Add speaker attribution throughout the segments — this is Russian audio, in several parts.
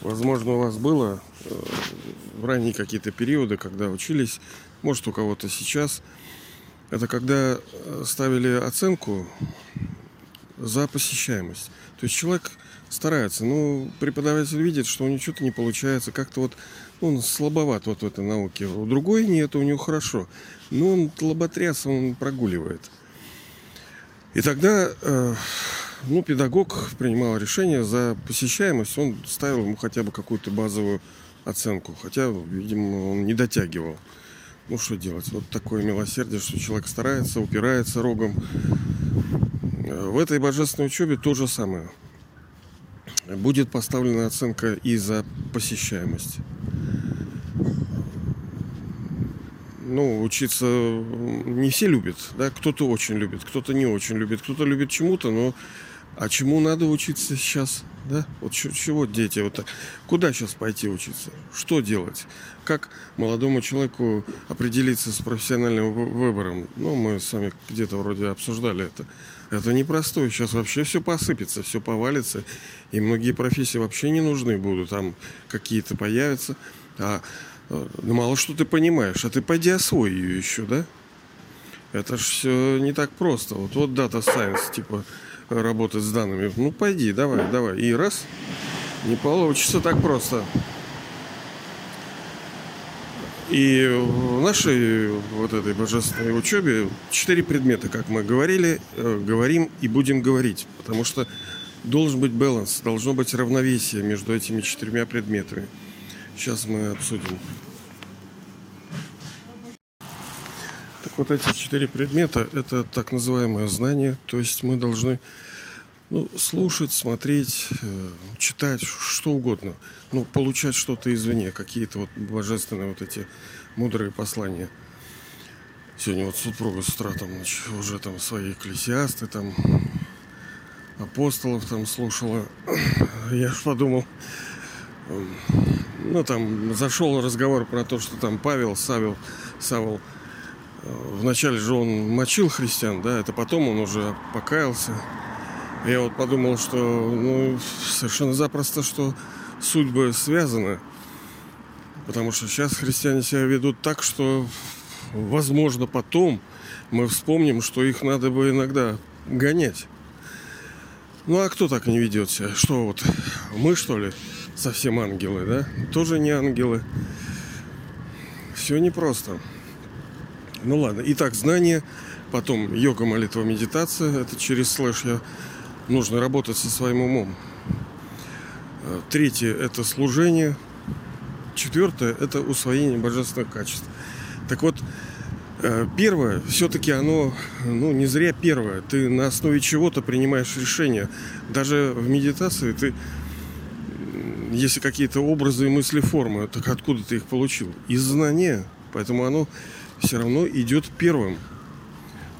Speaker 1: Возможно, у вас было э, в ранние какие-то периоды, когда учились, может, у кого-то сейчас. Это когда э, ставили оценку за посещаемость. То есть человек старается, но преподаватель видит, что у него что-то не получается, как-то вот ну, он слабоват вот в этой науке. У другой нет, у него хорошо. Но он лоботряс, он прогуливает. И тогда э, ну, педагог принимал решение за посещаемость, он ставил ему хотя бы какую-то базовую оценку. Хотя, видимо, он не дотягивал. Ну, что делать? Вот такое милосердие, что человек старается, упирается рогом. В этой божественной учебе то же самое. Будет поставлена оценка и за посещаемость. ну, учиться не все любят, да, кто-то очень любит, кто-то не очень любит, кто-то любит чему-то, но а чему надо учиться сейчас, да? Вот чего дети вот так? Куда сейчас пойти учиться? Что делать? Как молодому человеку определиться с профессиональным выбором? Ну, мы с вами где-то вроде обсуждали это. Это непросто. Сейчас вообще все посыпется, все повалится. И многие профессии вообще не нужны будут. Там какие-то появятся. А ну, мало что ты понимаешь, а ты пойди освой ее еще, да? Это ж все не так просто. Вот, вот Data Science, типа, работать с данными. Ну, пойди, давай, давай. И раз, не получится так просто. И в нашей вот этой божественной учебе четыре предмета, как мы говорили, э, говорим и будем говорить. Потому что должен быть баланс, должно быть равновесие между этими четырьмя предметами. Сейчас мы обсудим. Вот эти четыре предмета – это так называемое знание, то есть мы должны ну, слушать, смотреть, э, читать, что угодно. Ну, получать что-то извне, какие-то вот божественные вот эти мудрые послания. Сегодня вот супруга с утра там уже там свои экклесиасты, там апостолов там слушала. Я ж подумал, ну, там зашел разговор про то, что там Павел, Савел, Савел, вначале же он мочил христиан, да, это потом он уже покаялся. Я вот подумал, что ну, совершенно запросто, что судьбы связаны. Потому что сейчас христиане себя ведут так, что, возможно, потом мы вспомним, что их надо бы иногда гонять. Ну а кто так не ведет себя? Что вот, мы что ли? совсем ангелы, да? Тоже не ангелы. Все непросто. Ну ладно. Итак, знание, потом йога, молитва, медитация. Это через слэш я нужно работать со своим умом. Э, третье – это служение. Четвертое – это усвоение божественных качеств. Так вот, э, первое, все-таки оно, ну, не зря первое. Ты на основе чего-то принимаешь решение. Даже в медитации ты если какие-то образы и мысли, формы, так откуда ты их получил? Из знания. Поэтому оно все равно идет первым.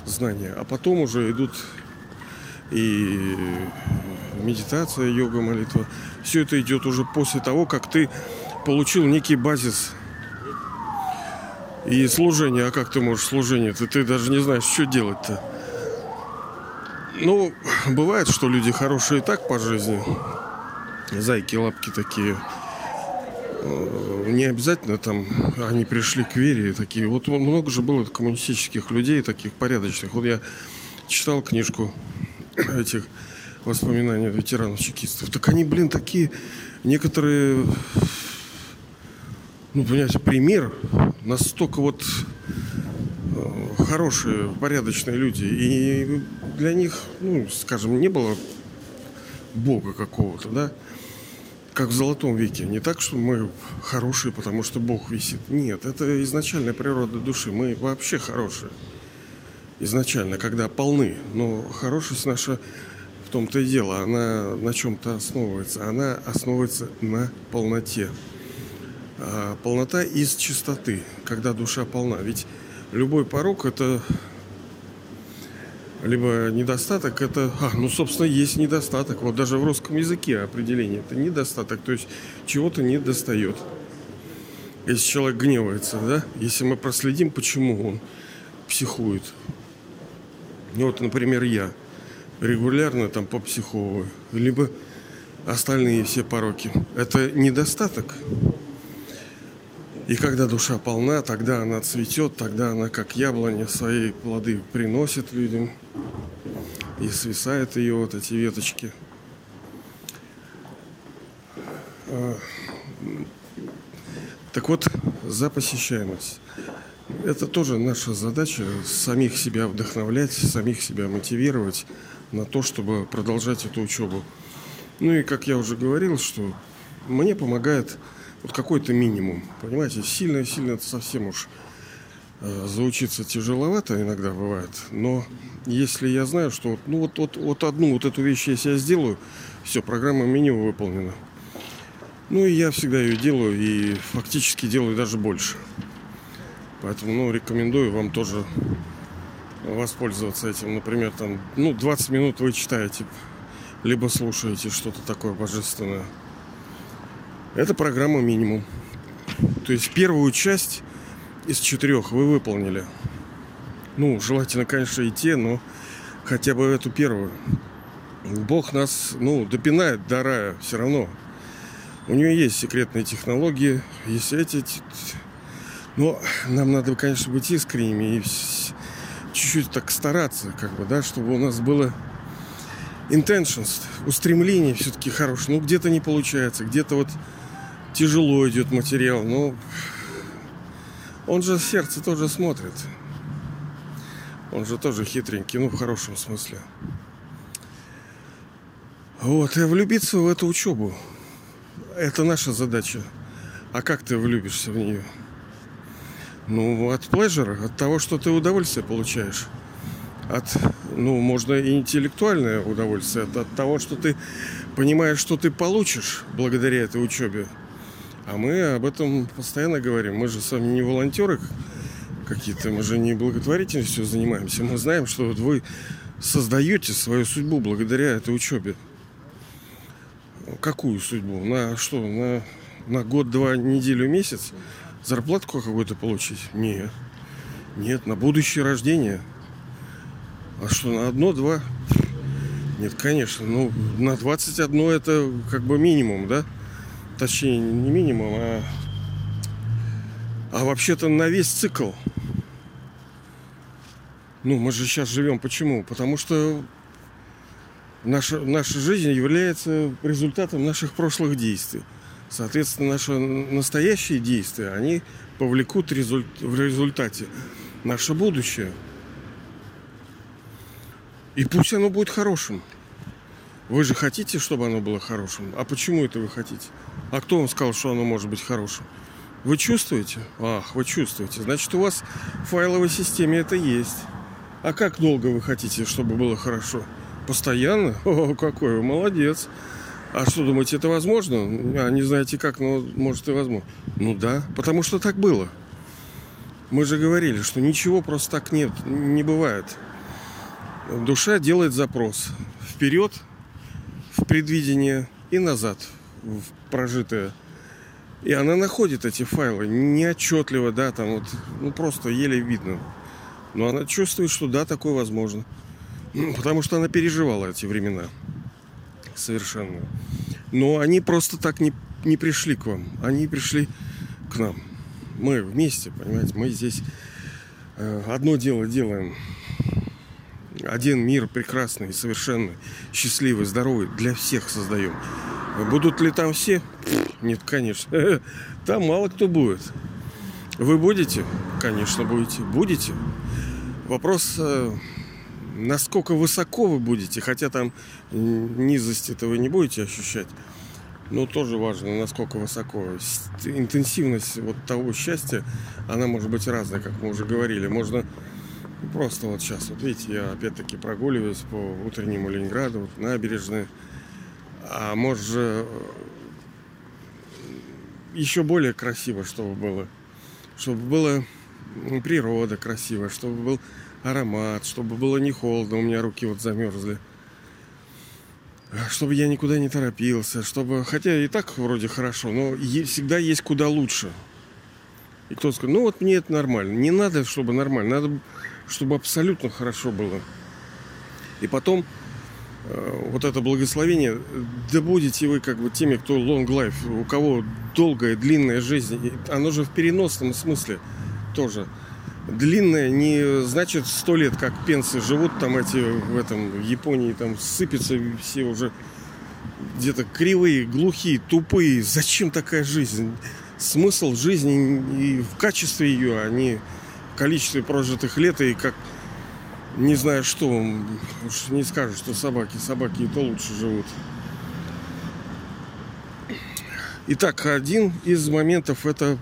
Speaker 1: Знание. А потом уже идут и медитация, йога, молитва. Все это идет уже после того, как ты получил некий базис и служение. А как ты можешь служение? Ты, ты даже не знаешь, что делать-то. Ну, бывает, что люди хорошие и так по жизни зайки лапки такие. Э, не обязательно там они пришли к вере такие. Вот много же было коммунистических людей, таких порядочных. Вот я читал книжку этих воспоминаний ветеранов-чекистов. Так они, блин, такие некоторые, ну, понимаете, пример настолько вот э, хорошие, порядочные люди. И для них, ну, скажем, не было Бога какого-то, да как в Золотом веке. Не так, что мы хорошие, потому что Бог висит. Нет, это изначальная природа души. Мы вообще хорошие. Изначально, когда полны. Но хорошесть наша в том-то и дело. Она на чем-то основывается. Она основывается на полноте. А полнота из чистоты, когда душа полна. Ведь любой порог это либо недостаток это, а, ну, собственно, есть недостаток. Вот даже в русском языке определение это недостаток, то есть чего-то не достает. Если человек гневается, да, если мы проследим, почему он психует. Ну, вот, например, я регулярно там попсиховываю. Либо остальные все пороки. Это недостаток. И когда душа полна, тогда она цветет, тогда она, как яблоня, свои плоды приносит людям. И свисает ее вот эти веточки. А, так вот, за посещаемость. Это тоже наша задача самих себя вдохновлять, самих себя мотивировать на то, чтобы продолжать эту учебу. Ну и как я уже говорил, что мне помогает вот какой-то минимум. Понимаете, сильно-сильно это совсем уж э, заучиться тяжеловато иногда бывает. Но если я знаю, что ну вот, вот, вот одну вот эту вещь если я сделаю, все, программа минимум выполнена. Ну и я всегда ее делаю и фактически делаю даже больше. Поэтому, ну, рекомендую вам тоже воспользоваться этим. Например, там, ну, 20 минут вы читаете, либо слушаете что-то такое божественное. Это программа минимум. То есть первую часть из четырех вы выполнили. Ну, желательно, конечно, и те, но хотя бы эту первую. Бог нас, ну, допинает до рая все равно. У нее есть секретные технологии, есть эти... Но нам надо, конечно, быть искренними и чуть-чуть так стараться, как бы, да, чтобы у нас было intentions, устремление все-таки хорошее. Ну, где-то не получается, где-то вот тяжело идет материал, но он же сердце тоже смотрит. Он же тоже хитренький, ну, в хорошем смысле. Вот, и влюбиться в эту учебу. Это наша задача. А как ты влюбишься в нее? Ну, от плежера, от того, что ты удовольствие получаешь. От, ну, можно и интеллектуальное удовольствие, от, от того, что ты понимаешь, что ты получишь благодаря этой учебе. А мы об этом постоянно говорим. Мы же с вами не волонтеры какие-то, мы же не благотворительностью занимаемся. Мы знаем, что вот вы создаете свою судьбу благодаря этой учебе. Какую судьбу? На что? На, на год, два, неделю, месяц? Зарплатку какую-то получить? Нет. Нет, на будущее рождение. А что, на одно, два? Нет, конечно. Ну, на 21 это как бы минимум, да? Точнее не минимум, а, а вообще-то на весь цикл. Ну, мы же сейчас живем. Почему? Потому что наша, наша жизнь является результатом наших прошлых действий. Соответственно, наши настоящие действия, они повлекут результ, в результате наше будущее. И пусть оно будет хорошим. Вы же хотите, чтобы оно было хорошим. А почему это вы хотите? А кто вам сказал, что оно может быть хорошим? Вы чувствуете? Ах, вы чувствуете. Значит, у вас в файловой системе это есть. А как долго вы хотите, чтобы было хорошо? Постоянно? О, какой вы молодец. А что, думаете, это возможно? А не знаете как, но может и возможно. Ну да, потому что так было. Мы же говорили, что ничего просто так нет, не бывает. Душа делает запрос вперед в предвидение и назад в прожитое. И она находит эти файлы неотчетливо, да, там вот, ну просто еле видно. Но она чувствует, что да, такое возможно. Потому что она переживала эти времена. Совершенно. Но они просто так не, не пришли к вам. Они пришли к нам. Мы вместе, понимаете, мы здесь э, одно дело делаем. Один мир прекрасный, совершенный, счастливый, здоровый для всех создаем. Будут ли там все? Нет, конечно. Там мало кто будет. Вы будете? Конечно, будете. Будете. Вопрос, э, насколько высоко вы будете, хотя там низость этого не будете ощущать. Но тоже важно, насколько высоко. Интенсивность вот того счастья, она может быть разная, как мы уже говорили. Можно просто вот сейчас, вот видите, я опять-таки прогуливаюсь по утреннему Ленинграду, вот, набережной а может же еще более красиво, чтобы было. Чтобы было природа красивая, чтобы был аромат, чтобы было не холодно, у меня руки вот замерзли. Чтобы я никуда не торопился, чтобы... Хотя и так вроде хорошо, но всегда есть куда лучше. И кто-то скажет, ну вот мне это нормально. Не надо, чтобы нормально, надо, чтобы абсолютно хорошо было. И потом э, вот это благословение, да будете вы как бы теми, кто long life, у кого долгая, длинная жизнь, оно же в переносном смысле тоже. Длинная не значит сто лет, как пенсы живут там эти в этом в Японии, там сыпятся все уже где-то кривые, глухие, тупые. Зачем такая жизнь? Смысл жизни и в качестве ее, а не количестве прожитых лет и как не знаю что, уж не скажу, что собаки, собаки и то лучше живут. Итак, один из моментов это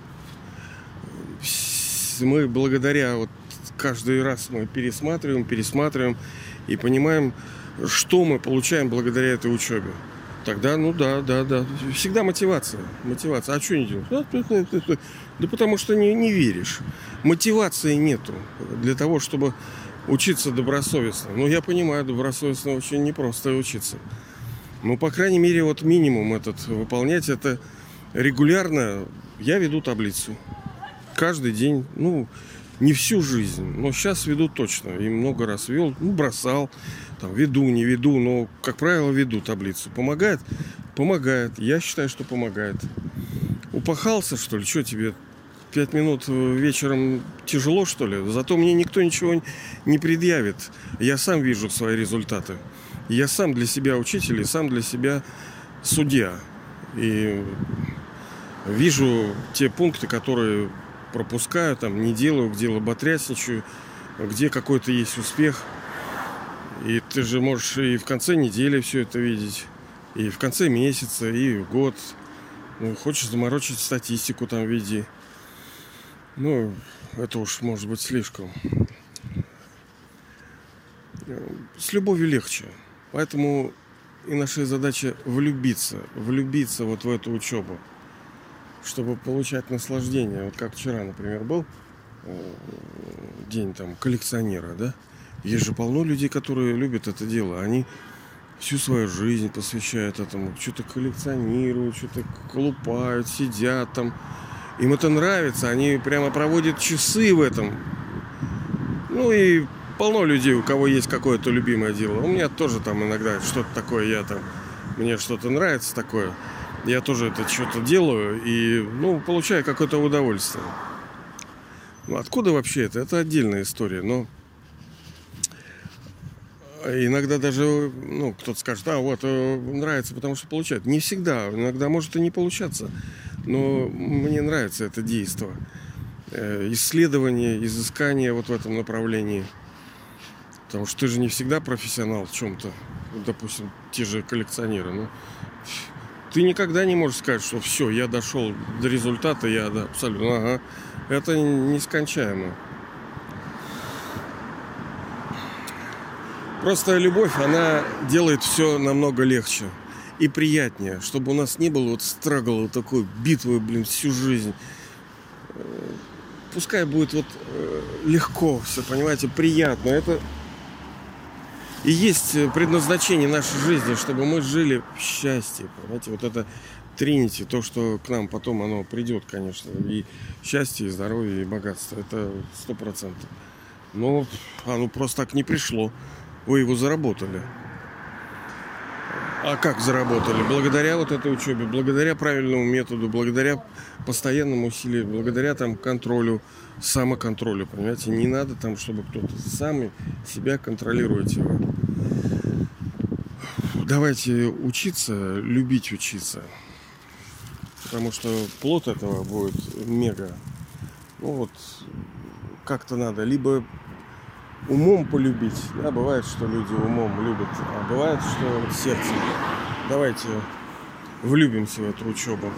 Speaker 1: мы благодаря вот каждый раз мы пересматриваем, пересматриваем и понимаем, что мы получаем благодаря этой учебе. Тогда, ну да, да, да. Всегда мотивация. Мотивация. А что не делать? Да потому что не, не веришь. Мотивации нету для того, чтобы учиться добросовестно. Ну, я понимаю, добросовестно очень непросто учиться. Ну, по крайней мере, вот минимум этот выполнять, это регулярно я веду таблицу. Каждый день, ну, не всю жизнь, но сейчас веду точно. И много раз вел, ну, бросал, там, веду, не веду, но, как правило, веду таблицу. Помогает? Помогает. Я считаю, что помогает. Упахался, что ли? Что тебе? Пять минут вечером тяжело, что ли? Зато мне никто ничего не предъявит. Я сам вижу свои результаты. Я сам для себя учитель и сам для себя судья. И вижу те пункты, которые пропускаю, там не делаю, где лоботрясничаю, где какой-то есть успех. И ты же можешь и в конце недели все это видеть, и в конце месяца, и в год. Ну, хочешь заморочить статистику там види. Ну, это уж может быть слишком. С любовью легче. Поэтому и наша задача влюбиться, влюбиться вот в эту учебу, чтобы получать наслаждение. Вот как вчера, например, был э, день там коллекционера, да? Есть же полно людей, которые любят это дело. Они всю свою жизнь посвящают этому, что-то коллекционируют, что-то колупают, сидят там, им это нравится, они прямо проводят часы в этом. Ну и полно людей, у кого есть какое-то любимое дело. У меня тоже там иногда что-то такое, я там, мне что-то нравится такое. Я тоже это что-то делаю и, ну, получаю какое-то удовольствие. Ну, откуда вообще это? Это отдельная история, но иногда даже, ну, кто-то скажет, а вот, э, нравится, потому что получает. Не всегда, иногда может и не получаться. Но мне нравится это действие. Э, исследование, изыскание вот в этом направлении. Потому что ты же не всегда профессионал в чем-то. Допустим, те же коллекционеры. Ну, ты никогда не можешь сказать, что все, я дошел до результата, я да, абсолютно. Ага. Это нескончаемо. Просто любовь, она делает все намного легче и приятнее, чтобы у нас не было вот страгла вот такой битвы, блин, всю жизнь. Э, пускай будет вот э, легко все, понимаете, приятно. Это и есть предназначение нашей жизни, чтобы мы жили в счастье. Понимаете, вот это Тринити, то, что к нам потом оно придет, конечно. И счастье, и здоровье, и богатство. Это сто процентов. Но оно просто так не пришло. Вы его заработали. А как заработали? Благодаря вот этой учебе, благодаря правильному методу, благодаря постоянному усилию, благодаря там контролю, самоконтролю, понимаете? Не надо там, чтобы кто-то сами себя контролируете вы. Давайте учиться, любить учиться. Потому что плод этого будет мега. Ну вот, как-то надо. Либо умом полюбить. Да, бывает, что люди умом любят, а бывает, что сердцем. Давайте влюбимся в эту учебу.